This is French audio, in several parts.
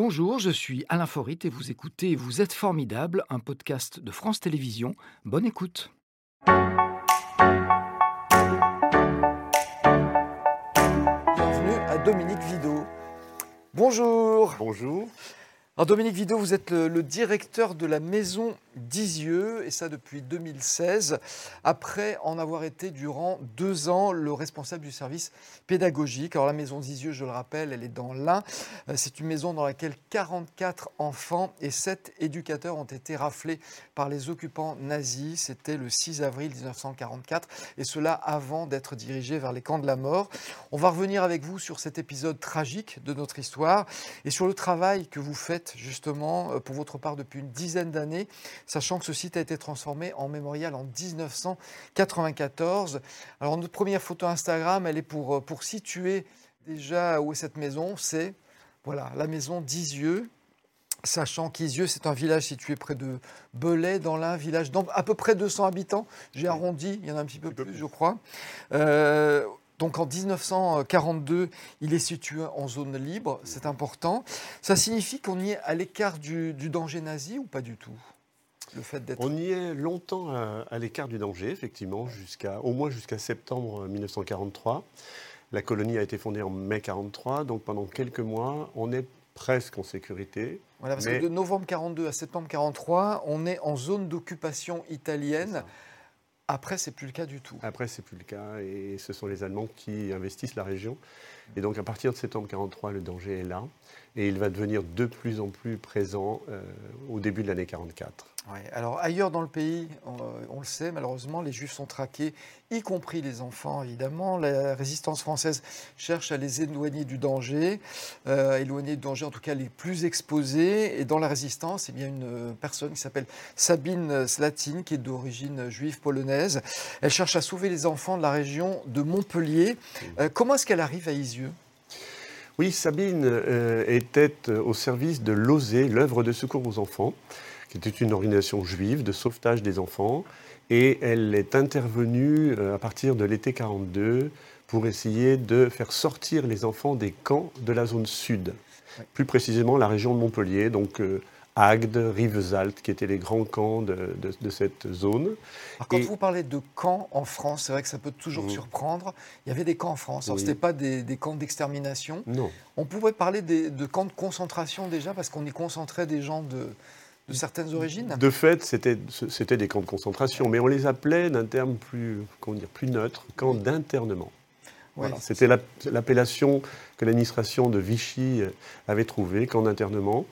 Bonjour, je suis Alain Forit et vous écoutez Vous êtes formidable, un podcast de France Télévisions. Bonne écoute. Bienvenue à Dominique Vidot. Bonjour. Bonjour. Alors Dominique Vidot, vous êtes le, le directeur de la maison d'Isieux, et ça depuis 2016, après en avoir été durant deux ans le responsable du service pédagogique. Alors la maison d'Isieux, je le rappelle, elle est dans l'Ain. Euh, C'est une maison dans laquelle 44 enfants et 7 éducateurs ont été raflés par les occupants nazis. C'était le 6 avril 1944, et cela avant d'être dirigés vers les camps de la mort. On va revenir avec vous sur cet épisode tragique de notre histoire et sur le travail que vous faites justement euh, pour votre part depuis une dizaine d'années sachant que ce site a été transformé en mémorial en 1994. Alors notre première photo Instagram, elle est pour, euh, pour situer déjà où est cette maison, c'est voilà, la maison d'Isieux. Sachant qu'Isieux, c'est un village situé près de Belay, dans l'Ain, village d'à peu près 200 habitants. J'ai arrondi, il y en a un petit peu plus, je crois. Euh, donc en 1942, il est situé en zone libre, c'est important. Ça signifie qu'on y est à l'écart du, du danger nazi ou pas du tout? Le fait d'être... On y est longtemps à, à l'écart du danger, effectivement, jusqu'à, au moins jusqu'à septembre 1943. La colonie a été fondée en mai 1943, donc pendant quelques mois, on est presque en sécurité. Voilà, parce mais... que de novembre 42 à septembre 43, on est en zone d'occupation italienne. Après, c'est plus le cas du tout. Après, c'est plus le cas, et ce sont les Allemands qui investissent la région. Et donc, à partir de septembre 43, le danger est là, et il va devenir de plus en plus présent euh, au début de l'année 44. Alors ailleurs dans le pays, on, on, le sait, malheureusement, les Juifs sont traqués, y compris les enfants, évidemment. La résistance française cherche à les éloigner du danger, euh, éloigner du danger, en tout cas les plus exposés. Et dans la résistance, il y a une personne qui s'appelle Sabine Slatin, qui est d'origine juive polonaise. Elle cherche à sauver les enfants de la région de Montpellier. Euh, comment est-ce qu'elle arrive à Isieux oui, Sabine euh, était au service de l'OSE, l'œuvre de secours aux enfants, qui était une organisation juive de sauvetage des enfants. Et elle est intervenue euh, à partir de l'été 42 pour essayer de faire sortir les enfants des camps de la zone sud, plus précisément la région de Montpellier, donc euh, Agde, Rivesaltes, qui étaient les grands camps de, de, de cette zone. Alors, quand Et... vous parlez de camps en France, c'est vrai que ça peut toujours mmh. surprendre. Il y avait des camps en France. Alors, oui. ce n'était pas des, des camps d'extermination. Non. On pouvait parler des, de camps de concentration déjà, parce qu'on y concentrait des gens de, de certaines origines? De fait, c'était des camps de concentration, mais on les appelait d'un terme plus, comment dire, plus neutre, camps d'internement. Voilà. C'était l'appellation que l'administration de Vichy avait trouvée, camp d'internement.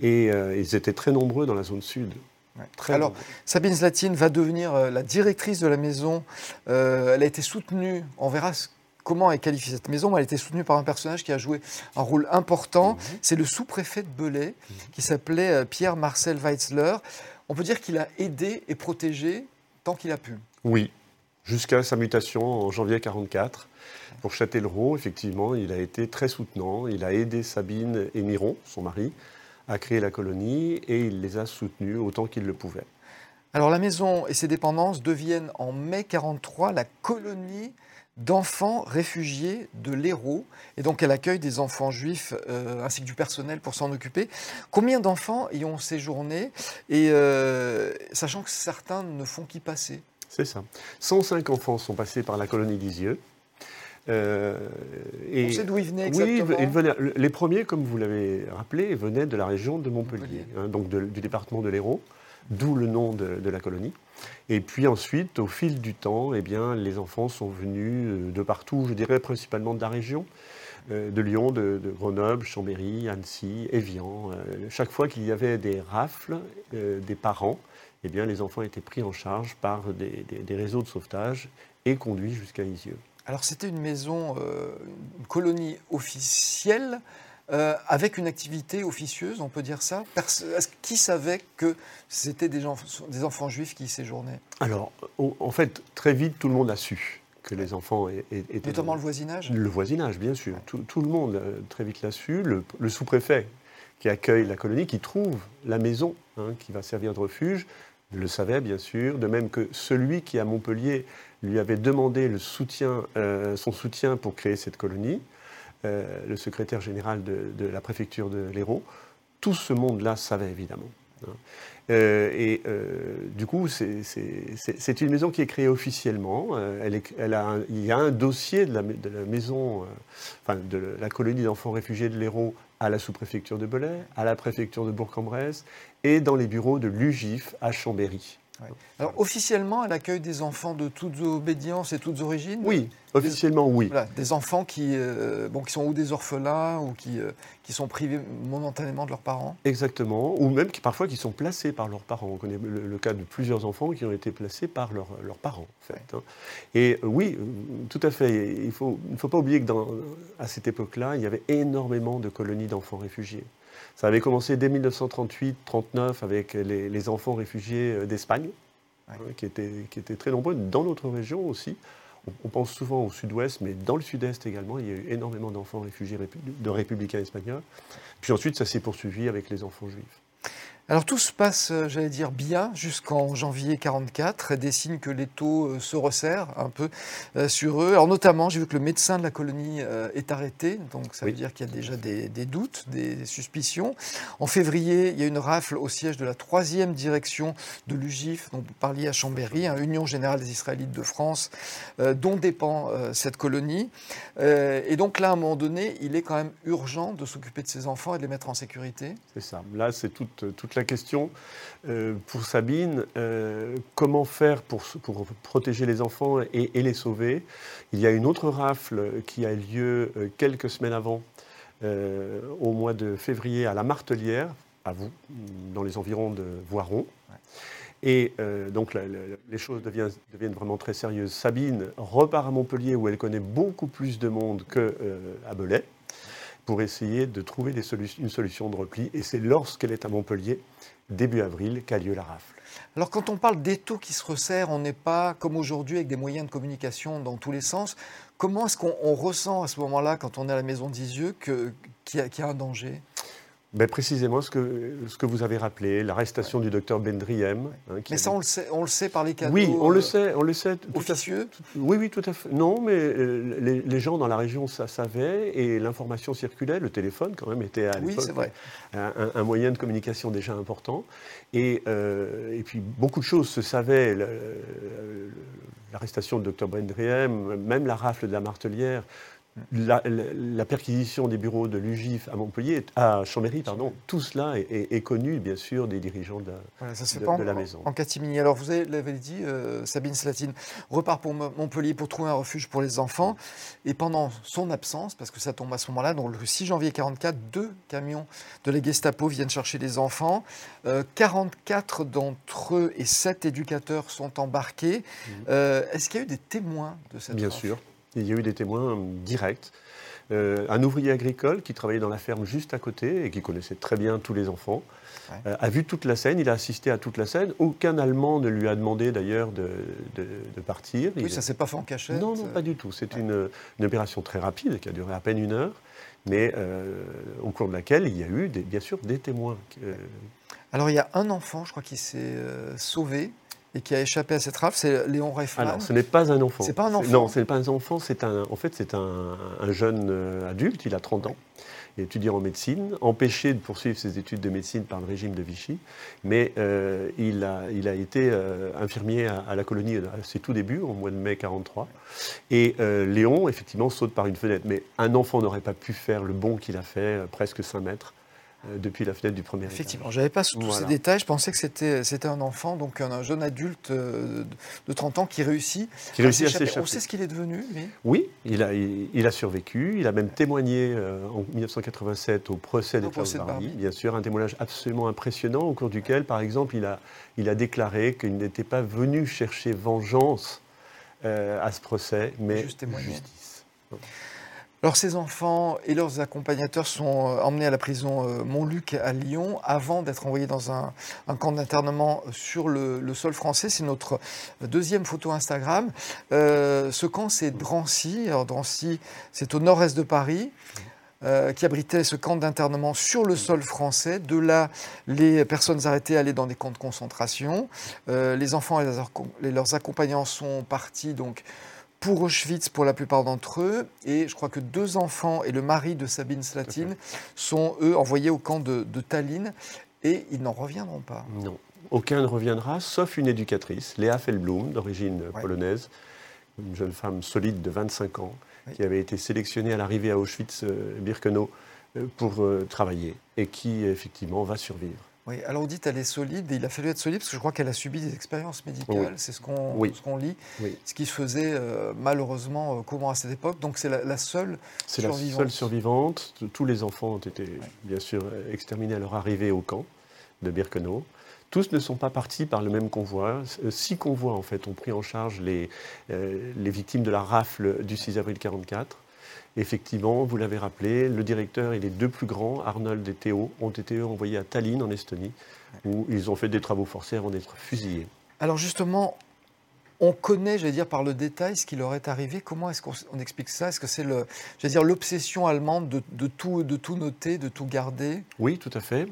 Et euh, ils étaient très nombreux dans la zone sud. Ouais. Alors, nombreux. Sabine Zlatine va devenir euh, la directrice de la maison. Euh, elle a été soutenue, on verra comment est qualifiée cette maison. Elle a été soutenue par un personnage qui a joué un rôle important. Mmh. C'est le sous-préfet de Belay, mmh. qui s'appelait euh, Pierre-Marcel Weitzler. On peut dire qu'il a aidé et protégé tant qu'il a pu. Oui, jusqu'à sa mutation en janvier 1944. Pour Châtellerault, effectivement, il a été très soutenant. Il a aidé Sabine et Miron, son mari, à créer la colonie et il les a soutenus autant qu'il le pouvait. Alors la maison et ses dépendances deviennent en mai 43 la colonie d'enfants réfugiés de l'Hérault. Et donc, elle accueille des enfants juifs euh, ainsi que du personnel pour s'en occuper. Combien d'enfants y ont séjourné? Et euh, sachant que certains ne font qu'y passer. C'est ça. 105 enfants sont passés par la colonie d'Isieux. Euh, et On sait d'où ils venaient exactement Oui, ils venaient, les premiers, comme vous l'avez rappelé, venaient de la région de Montpellier, Montpellier. Hein, donc de, du département de l'Hérault, d'où le nom de, de, la colonie. Et puis ensuite, au fil du temps, eh bien, les enfants sont venus de partout, je dirais principalement de la région, euh, de Lyon, de, Grenoble, Chambéry, Annecy, Évian. Euh, chaque fois qu'il y avait des rafles, euh, des parents, eh bien, les enfants étaient pris en charge par des, réseaux de sauvetage et conduits jusqu'à Isieux. Alors c'était une maison, euh, une colonie officielle, euh, avec une activité officieuse, on peut dire ça Qui savait que c'était des, des, enfants juifs qui y séjournaient? Alors, en fait, très vite, tout le monde a su que les enfants étaient... Notamment dans... le voisinage? Le voisinage, bien sûr. Ouais. Tout, tout, le monde, euh, très vite, l'a su. Le, le sous-préfet qui accueille la colonie, qui trouve la maison hein, qui va servir de refuge, le savait, bien sûr. De même que celui qui, à Montpellier, lui avait demandé le soutien, euh, son soutien pour créer cette colonie, le secrétaire général de, la préfecture de l'Hérault. Tout ce monde-là savait évidemment. Hein. et du coup, c'est une maison qui est créée officiellement. Elle a il y a un dossier de la, de la maison, enfin de la colonie d'enfants réfugiés de l'Hérault à la sous-préfecture de Belay, à la préfecture de Bourg-en-Bresse et dans les bureaux de l'UGIF à Chambéry. Alors officiellement, elle accueille des enfants de toutes obédiences et toutes origines? Oui, officiellement oui. des enfants qui, euh, bon, qui sont ou des orphelins ou qui, euh, qui sont privés momentanément de leurs parents? Exactement, ou même qui, parfois qui sont placés par leurs parents. On connaît le, cas de plusieurs enfants qui ont été placés par leurs parents. En fait, hein. Et euh, oui, tout à fait. Il ne faut, il faut pas oublier que dans, à cette époque-là, il y avait énormément de colonies d'enfants réfugiés. Ça avait commencé dès 1938-39 avec les, enfants réfugiés euh, d'Espagne, hein, qui, étaient, qui, étaient, très nombreux, dans notre région aussi. On, pense souvent au sud-ouest, mais dans le sud-est également, il y a eu énormément d'enfants réfugiés de républicains espagnols. Puis ensuite, ça s'est poursuivi avec les enfants juifs. Alors tout se passe, euh, j'allais dire, bien jusqu'en janvier 44, des signes que les taux euh, se resserrent un peu euh, sur eux. Alors notamment, j'ai vu que le médecin de la colonie est arrêté, donc ça veut dire qu'il y a déjà des, doutes, des suspicions. En février, il y a une rafle au siège de la troisième direction de l'UGIF, dont vous parliez à Chambéry, hein, Union Générale des Israélites de France, dont dépend cette colonie. et donc là, à un moment donné, il est quand même urgent de s'occuper de ces enfants et de les mettre en sécurité. C'est ça. Là, c'est toute, toute la question euh, pour Sabine, euh, comment faire pour, pour, protéger les enfants et, les sauver? Il y a une autre rafle qui a lieu euh, quelques semaines avant, au mois de février, à la Martelière, à vous, dans les environs de Voiron. Et donc les choses deviennent, deviennent, vraiment très sérieuses. Sabine repart à Montpellier où elle connaît beaucoup plus de monde qu'à Belay pour essayer de trouver une solution de repli. Et c'est lorsqu'elle est à Montpellier, début avril, qu'a lieu la rafle. Alors quand on parle d'étau qui se resserrent, on n'est pas comme aujourd'hui avec des moyens de communication dans tous les sens. Comment est-ce qu'on ressent à ce moment-là, quand on est à la maison d'Isieux, qu'il y, a un danger? Ben précisément ce que, ce que vous avez rappelé, l'arrestation du docteur Bendriem. Hein, mais ça, on, le sait, on le sait par les canaux Oui, on le euh, sait. On le sait officieux Oui, oui, tout à fait. Non, mais euh, les, gens dans la région ça savaient et l'information circulait. Le téléphone, quand même, était à l'époque un, un, moyen de communication déjà important. Et, euh, et, puis, beaucoup de choses se savaient. L'arrestation du docteur Bendriem, même la rafle de la Martelière, la, perquisition des bureaux de l'UGIF à Montpellier, à Chambéry, pardon, tout cela est, connu, bien sûr, des dirigeants de, la maison. En, catimini. Alors, vous l'avez dit, euh, Sabine Slatine repart pour Montpellier pour trouver un refuge pour les enfants. Et pendant son absence, parce que ça tombe à ce moment-là, donc le 6 janvier 44, deux camions de la Gestapo viennent chercher les enfants. 44 euh, d'entre eux et 7 éducateurs sont embarqués. Mmh. Euh, est-ce qu'il y a eu des témoins de cette Bien sûr. Il y a eu des témoins directs. Euh, un ouvrier agricole qui travaillait dans la ferme juste à côté et qui connaissait très bien tous les enfants, euh, a vu toute la scène, il a assisté à toute la scène. Aucun Allemand ne lui a demandé d'ailleurs de, partir. Oui, ça ne s'est pas fait en cachette Non, non, pas du tout. C'est une, opération très rapide qui a duré à peine une heure, mais euh, au cours de laquelle il y a eu bien sûr des témoins. Alors il y a un enfant, je crois, qui s'est sauvé et qui a échappé à cette rafle, c'est Léon Reifman. Alors, ce n'est pas un enfant. C'est pas un enfant Non, ce n'est pas un enfant, c'est un, en fait, c'est un, jeune euh, adulte, il a 30 ans, étudiant en médecine, empêché de poursuivre ses études de médecine par le régime de Vichy, mais euh, il, a, il a été euh, infirmier à, la colonie à ses tout débuts, au mois de mai 43. Et Léon, effectivement, saute par une fenêtre, mais un enfant n'aurait pas pu faire le bond qu'il a fait, presque 5 mètres. Euh, depuis la fenêtre du premier Effectivement, je n'avais pas tous ces détails. Je pensais que c'était un enfant, donc un, jeune adulte euh, de 30 ans qui réussit, qui réussit à s'échapper. On sait ce qu'il est devenu, lui Oui, il a, il, a survécu. Il a même témoigné euh, en 1987 au procès des Klaus Barbie. Bien sûr, un témoignage absolument impressionnant au cours duquel, par exemple, il a, il a déclaré qu'il n'était pas venu chercher vengeance à ce procès, mais justice. Alors ces enfants et leurs accompagnateurs sont euh, emmenés à la prison euh, Montluc à Lyon avant d'être envoyés dans un, camp d'internement sur le, sol français. C'est notre deuxième photo Instagram. Euh, ce camp, c'est Drancy. Drancy, c'est au nord-est de Paris. qui abritait ce camp d'internement sur le sol français. De là, les personnes arrêtées allaient dans des camps de concentration. les enfants et leurs accompagnants sont partis donc pour Auschwitz pour la plupart d'entre eux. Et je crois que deux enfants et le mari de Sabine Slatine sont, eux, envoyés au camp de, Tallinn. Et ils n'en reviendront pas. Non. Aucun ne reviendra, sauf une éducatrice, Léa Feldblum, d'origine polonaise, une jeune femme solide de 25 ans, qui avait été sélectionnée à l'arrivée à Auschwitz-Birkenau euh, pour euh, travailler et qui, effectivement, va survivre. Oui, alors vous dites elle est solide, et il a fallu être solide parce que je crois qu'elle a subi des expériences médicales, c'est ce qu'on lit, ce qui se faisait euh, malheureusement comment à cette époque, donc c'est la, seule C'est la seule survivante, tous les enfants ont été bien sûr exterminés à leur arrivée au camp de Birkenau. Tous ne sont pas partis par le même convoi. Six convois, en fait, ont pris en charge les, euh, les victimes de la rafle du 6 avril 1944. Effectivement, vous l'avez rappelé, le directeur et les deux plus grands, Arnold et Théo, ont été envoyés à Tallinn, en Estonie, où ils ont fait des travaux forcés avant d'être fusillés. Alors justement, on connaît, j'allais dire, par le détail ce qui leur est arrivé. Comment est-ce qu'on explique ça? Est-ce que c'est le, dire, l'obsession allemande de, tout, de tout noter, de tout garder? Oui, tout à fait.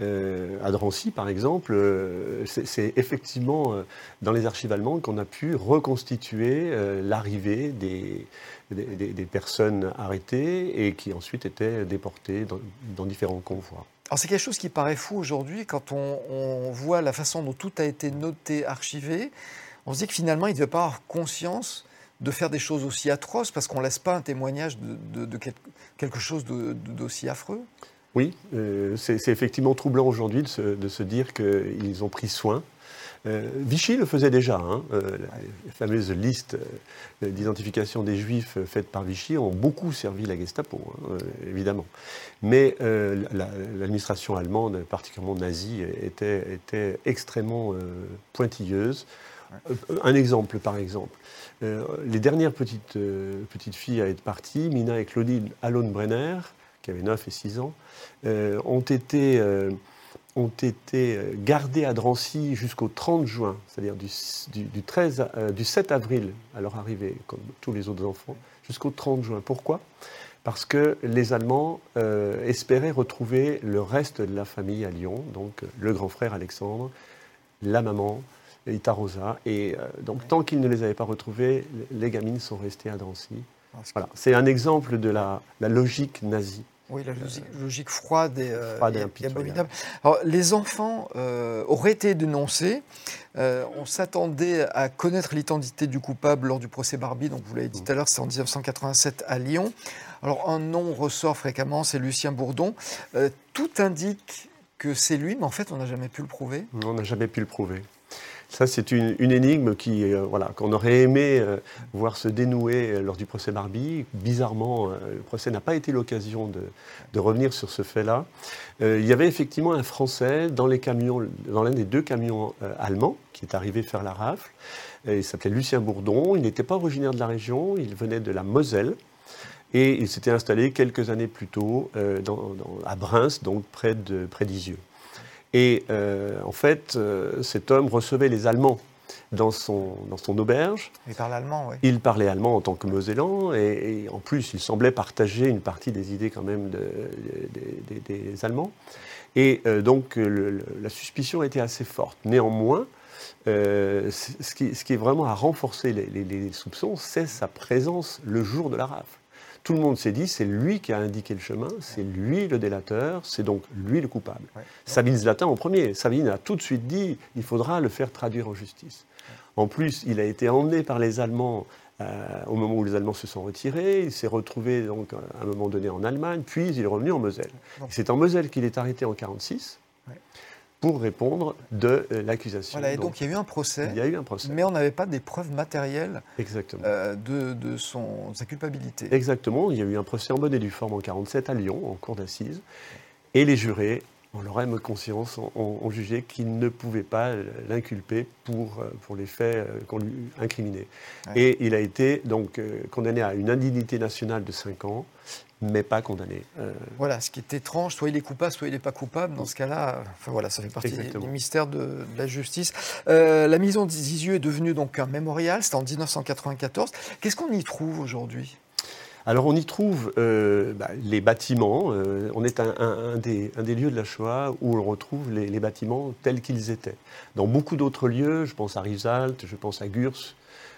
Euh, à Drancy, par exemple, euh, c'est effectivement euh, dans les archives allemandes qu'on a pu reconstituer l'arrivée des, des, personnes arrêtées et qui ensuite étaient déportées dans, différents convois. Alors c'est quelque chose qui paraît fou aujourd'hui quand on, on, voit la façon dont tout a été noté, archivé on se dit que finalement, il ne devait pas avoir conscience de faire des choses aussi atroces parce qu'on ne laisse pas un témoignage de, quelque chose d'aussi affreux. Oui, euh, c'est effectivement troublant aujourd'hui de, se dire qu'ils ont pris soin. Euh, Vichy le faisait déjà. Hein. Euh, les fameuses listes d'identification des Juifs faites par Vichy ont beaucoup servi la Gestapo, hein, évidemment. Mais l'administration allemande, particulièrement nazie, était extrêmement pointilleuse. Un exemple, par exemple. Euh, les dernières petites, euh, petites filles à être parties, Mina et Claudine Allon-Brenner, qui avaient 9 et 6 ans, euh, ont été ont été gardées à Drancy jusqu'au 30 juin, c'est-à-dire du, du, 13, du 7 avril à leur arrivée, comme tous les autres enfants, jusqu'au 30 juin. Pourquoi? Parce que les Allemands espéraient retrouver le reste de la famille à Lyon, donc le grand frère Alexandre, la maman, Itarosa. Et euh, donc, tant qu'ils ne les avaient pas retrouvés, les gamines sont restées à Drancy. Voilà. C'est un exemple de la, logique nazie. Oui, la logique, froide et, euh, abominable. Alors, les enfants euh, auraient été dénoncés. on s'attendait à connaître l'identité du coupable lors du procès Barbie. Donc, vous l'avez dit tout à l'heure, c'est en 1987 à Lyon. Alors, un nom ressort fréquemment, c'est Lucien Bourdon. tout indique que c'est lui, mais en fait, on n'a jamais pu le prouver. On n'a jamais pu le prouver. Ça, c'est une, énigme qui, euh, voilà, qu'on aurait aimé euh, voir se dénouer euh, lors du procès Barbie. Bizarrement, le procès n'a pas été l'occasion de, revenir sur ce fait-là. il y avait effectivement un Français dans l'un des deux camions allemands qui est arrivé faire la rafle. il s'appelait Lucien Bourdon. Il n'était pas originaire de la région. Il venait de la Moselle. Et il s'était installé quelques années plus tôt à Bruns, donc près d'Isieux. Et euh, en fait, euh, cet homme recevait les Allemands dans son, dans son auberge. Il parlait allemand, oui. Il parlait allemand en tant que Mosellan, et, en plus, il semblait partager une partie des idées quand même des Allemands. Et euh, donc, la suspicion était assez forte. Néanmoins, ce, qui, ce, qui, est vraiment à renforcer les, les soupçons, c'est sa présence le jour de la rafle tout le monde s'est dit, c'est lui qui a indiqué le chemin, c'est lui le délateur, c'est donc lui le coupable. Sabine Zlatin en premier. Sabine a tout de suite dit, il faudra le faire traduire en justice. En plus, il a été emmené par les Allemands euh, au moment où les Allemands se sont retirés. Il s'est retrouvé donc à un moment donné en Allemagne, puis il est revenu en Moselle. C'est en Moselle qu'il est arrêté en 1946 pour répondre de euh, l'accusation. Voilà, et donc, il y a eu un procès. Il y a eu un procès. Mais on n'avait pas des preuves matérielles. Euh, de, de, son, sa culpabilité. Exactement. Il y a eu un procès en bonne et due forme en 47 à Lyon, en cour d'assises. Et les jurés, en leur âme conscience, ont, jugé qu'ils ne pouvaient pas l'inculper pour, euh, pour les faits qu'on lui incriminait. Et il a été donc condamné à une indignité nationale de 5 ans mais pas condamné. Euh, voilà, ce qui est étrange, soit il est coupable, soit il n'est pas coupable. Dans ce cas-là, enfin voilà, ça fait partie du mystère de, la justice. Euh, la maison d'Isieux est devenue donc un mémorial, c'était en 1994. Qu'est-ce qu'on y trouve aujourd'hui? Alors on y trouve euh, bah, les bâtiments. on est un, des, lieux de la Shoah où on retrouve les, bâtiments tels qu'ils étaient. Dans beaucoup d'autres lieux, je pense à Rivesaltes, je pense à Gurs,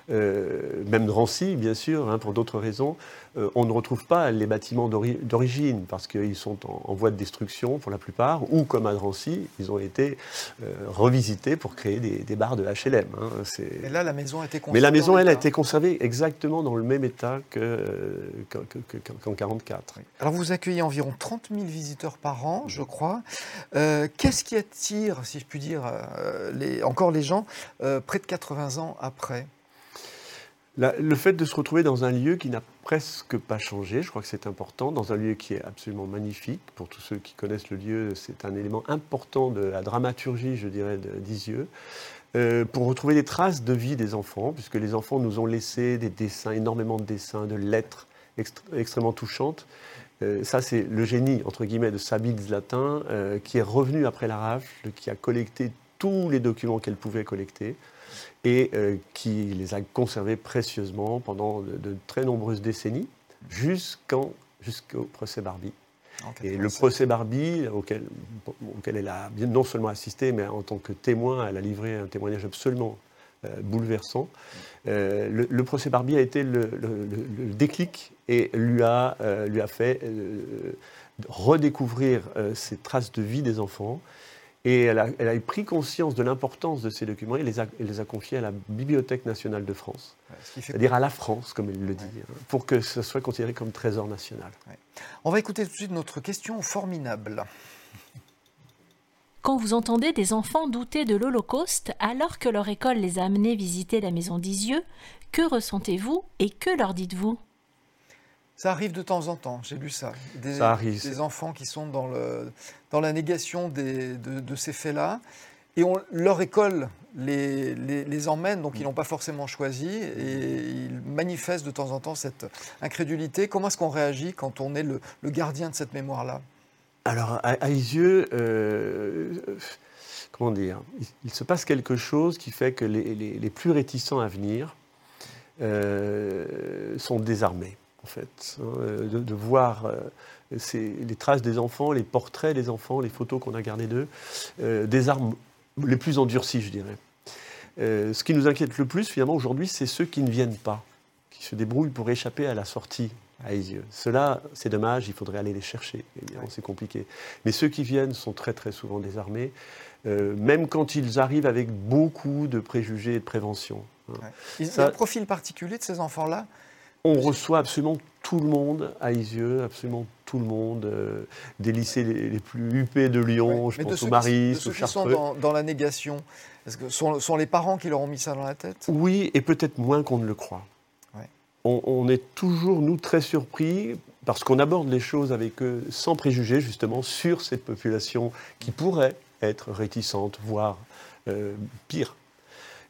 euh, même Drancy, bien sûr, hein, pour d'autres raisons, euh, on ne retrouve pas les bâtiments d'origine parce qu'ils sont en, voie de destruction pour la plupart, ou comme à Drancy, ils ont été euh, revisités pour créer des, des bars de HLM. Hein, Mais là, la maison a été conservée. Mais la maison, elle, a été conservée exactement dans le même état qu'en que, 1944. Alors vous accueillez environ 30 000 visiteurs par an, je crois. Qu'est-ce qui attire, si je puis dire, les, encore les gens près de 80 ans après? Le fait de se retrouver dans un lieu qui n'a presque pas changé, je crois que c'est important, dans un lieu qui est absolument magnifique. Pour tous ceux qui connaissent le lieu, c'est un élément important de la dramaturgie, je dirais, d'Isieux. Euh, pour retrouver des traces de vie des enfants, puisque les enfants nous ont laissé des dessins, énormément de dessins, de lettres extrêmement touchantes. Euh, ça, c'est le génie, entre guillemets, de Sabine Zlatin, euh, qui est revenu après la rafle, qui a collecté tous les documents qu'elle pouvait collecter et euh, qui les a conservés précieusement pendant de, très nombreuses décennies, jusqu'au procès Barbie. Et le procès Barbie, auquel, auquel, elle a non seulement assisté, mais en tant que témoin, elle a livré un témoignage absolument euh, bouleversant. Euh, le, procès Barbie a été le, déclic et lui a, lui a fait redécouvrir ces traces de vie des enfants et elle a, pris conscience de l'importance de ces documents et les a, les a confiés à la Bibliothèque nationale de France, c'est-à-dire à la France, comme il le dit, hein, pour que ce soit considéré comme trésor national. On va écouter tout de suite notre question formidable. Quand vous entendez des enfants douter de l'Holocauste alors que leur école les a amenés visiter la maison d'Isieux, que ressentez-vous et que leur dites-vous? Ça arrive de temps en temps, j'ai lu ça. Des, ça arrive. Des enfants qui sont dans, le, dans la négation des, de, ces faits-là. Et on, leur école les, les, emmène, donc ils n'ont pas forcément choisi, et ils manifestent de temps en temps cette incrédulité. Comment est-ce qu'on réagit quand on est le, gardien de cette mémoire-là? Alors, à, à Isieux, euh, comment dire, il, se passe quelque chose qui fait que les, plus réticents à venir euh, sont désarmés en fait, hein, de, voir euh, les traces des enfants, les portraits des enfants, les photos qu'on a gardées d'eux, euh, des armes les plus endurcies, je dirais. Euh, ce qui nous inquiète le plus, finalement, aujourd'hui, c'est ceux qui ne viennent pas, qui se débrouillent pour échapper à la sortie à Isieux. Cela, c'est dommage, il faudrait aller les chercher. C'est compliqué. Mais ceux qui viennent sont très, très souvent désarmés, même quand ils arrivent avec beaucoup de préjugés et de prévention. Hein. Il y a un profil particulier de ces enfants-là on reçoit absolument tout le monde à Isieux, absolument tout le monde, euh, des lycées les, plus huppés de Lyon, je pense au Maris, au Chartreux. Qui sont dans, la négation, est-ce que sont, sont, les parents qui leur ont mis ça dans la tête? Oui, et peut-être moins qu'on ne le croit. On, est toujours, nous, très surpris parce qu'on aborde les choses avec eux sans préjugés, justement, sur cette population qui pourrait être réticente, voire euh, pire.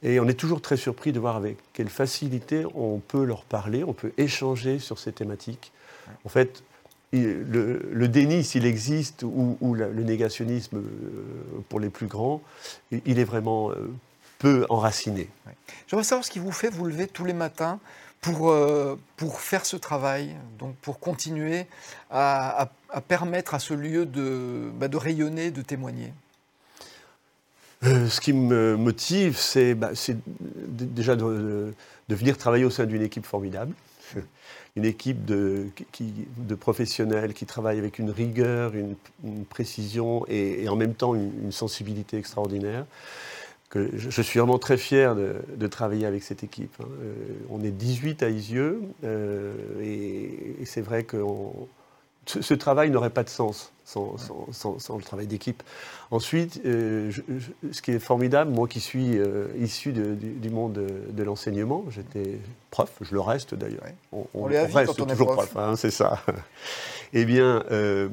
Et on est toujours très surpris de voir avec quelle facilité on peut leur parler, on peut échanger sur ces thématiques. En fait, le, déni, s'il existe, ou, le négationnisme euh, pour les plus grands, il est vraiment euh, peu enraciné. J'aimerais savoir ce qui vous fait vous lever tous les matins pour, euh, pour faire ce travail, donc pour continuer à, permettre à ce lieu de, bah, de rayonner, de témoigner. Euh, ce qui me motive, c'est bah, déjà de, venir travailler au sein d'une équipe formidable, une équipe de, professionnels qui travaillent avec une rigueur, une, précision et, en même temps une, sensibilité extraordinaire. Je, suis vraiment très fier de, travailler avec cette équipe. Hein. Euh, on est 18 à Isieux euh, et, et c'est vrai qu'on ce, travail n'aurait pas de sens sans, le travail d'équipe. Ensuite, euh, ce qui est formidable, moi qui suis euh, issu du, monde de, l'enseignement, j'étais prof, je le reste d'ailleurs. On, reste toujours prof, hein, c'est ça. eh bien, euh,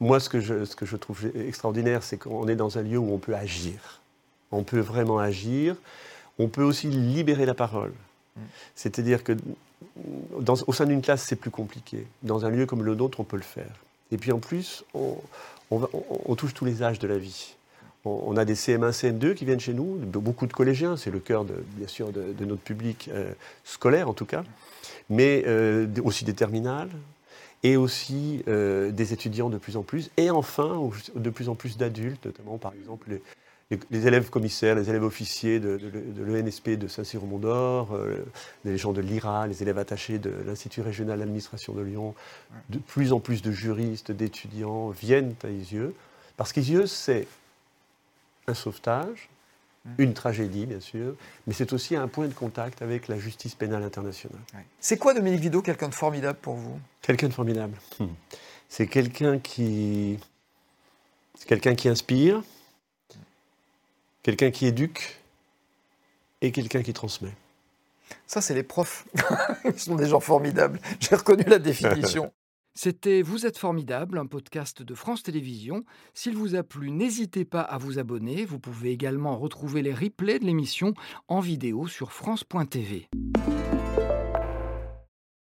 moi, ce que, je, ce que je trouve extraordinaire, c'est qu'on est dans un lieu où on peut agir. On peut vraiment agir. On peut aussi libérer la parole. C'est-à-dire que au sein d'une classe, c'est plus compliqué. Dans un lieu comme le nôtre, on peut le faire. Et puis en plus, on, touche tous les âges de la vie. On, a des CM1, CM2 qui viennent chez nous, beaucoup de collégiens, c'est le cœur, bien sûr, de, notre public euh, scolaire en tout cas, mais euh, aussi des terminales, et aussi euh, des étudiants de plus en plus, et enfin de plus en plus d'adultes, notamment par exemple les, élèves commissaires, les élèves officiers de, l'ENSP de Saint-Cyr-au-Mont-d'Or, euh, les gens de l'IRA, les élèves attachés de l'Institut régional d'administration de Lyon, de plus en plus de juristes, d'étudiants viennent à Isieux, parce qu'Isieux, c'est un sauvetage, mmh. une tragédie, bien sûr, mais c'est aussi un point de contact avec la justice pénale internationale. C'est quoi, Dominique Vidot, quelqu'un de formidable pour vous? Quelqu'un de formidable. Hmm. C'est quelqu'un qui. C'est quelqu'un qui inspire, quelqu'un qui éduque et quelqu'un qui transmet. Ça, c'est les profs. Ils sont des gens formidables. J'ai reconnu la définition. C'était Vous êtes formidable, un podcast de France Télévisions. S'il vous a plu, n'hésitez pas à vous abonner. Vous pouvez également retrouver les replays de l'émission en vidéo sur France.tv.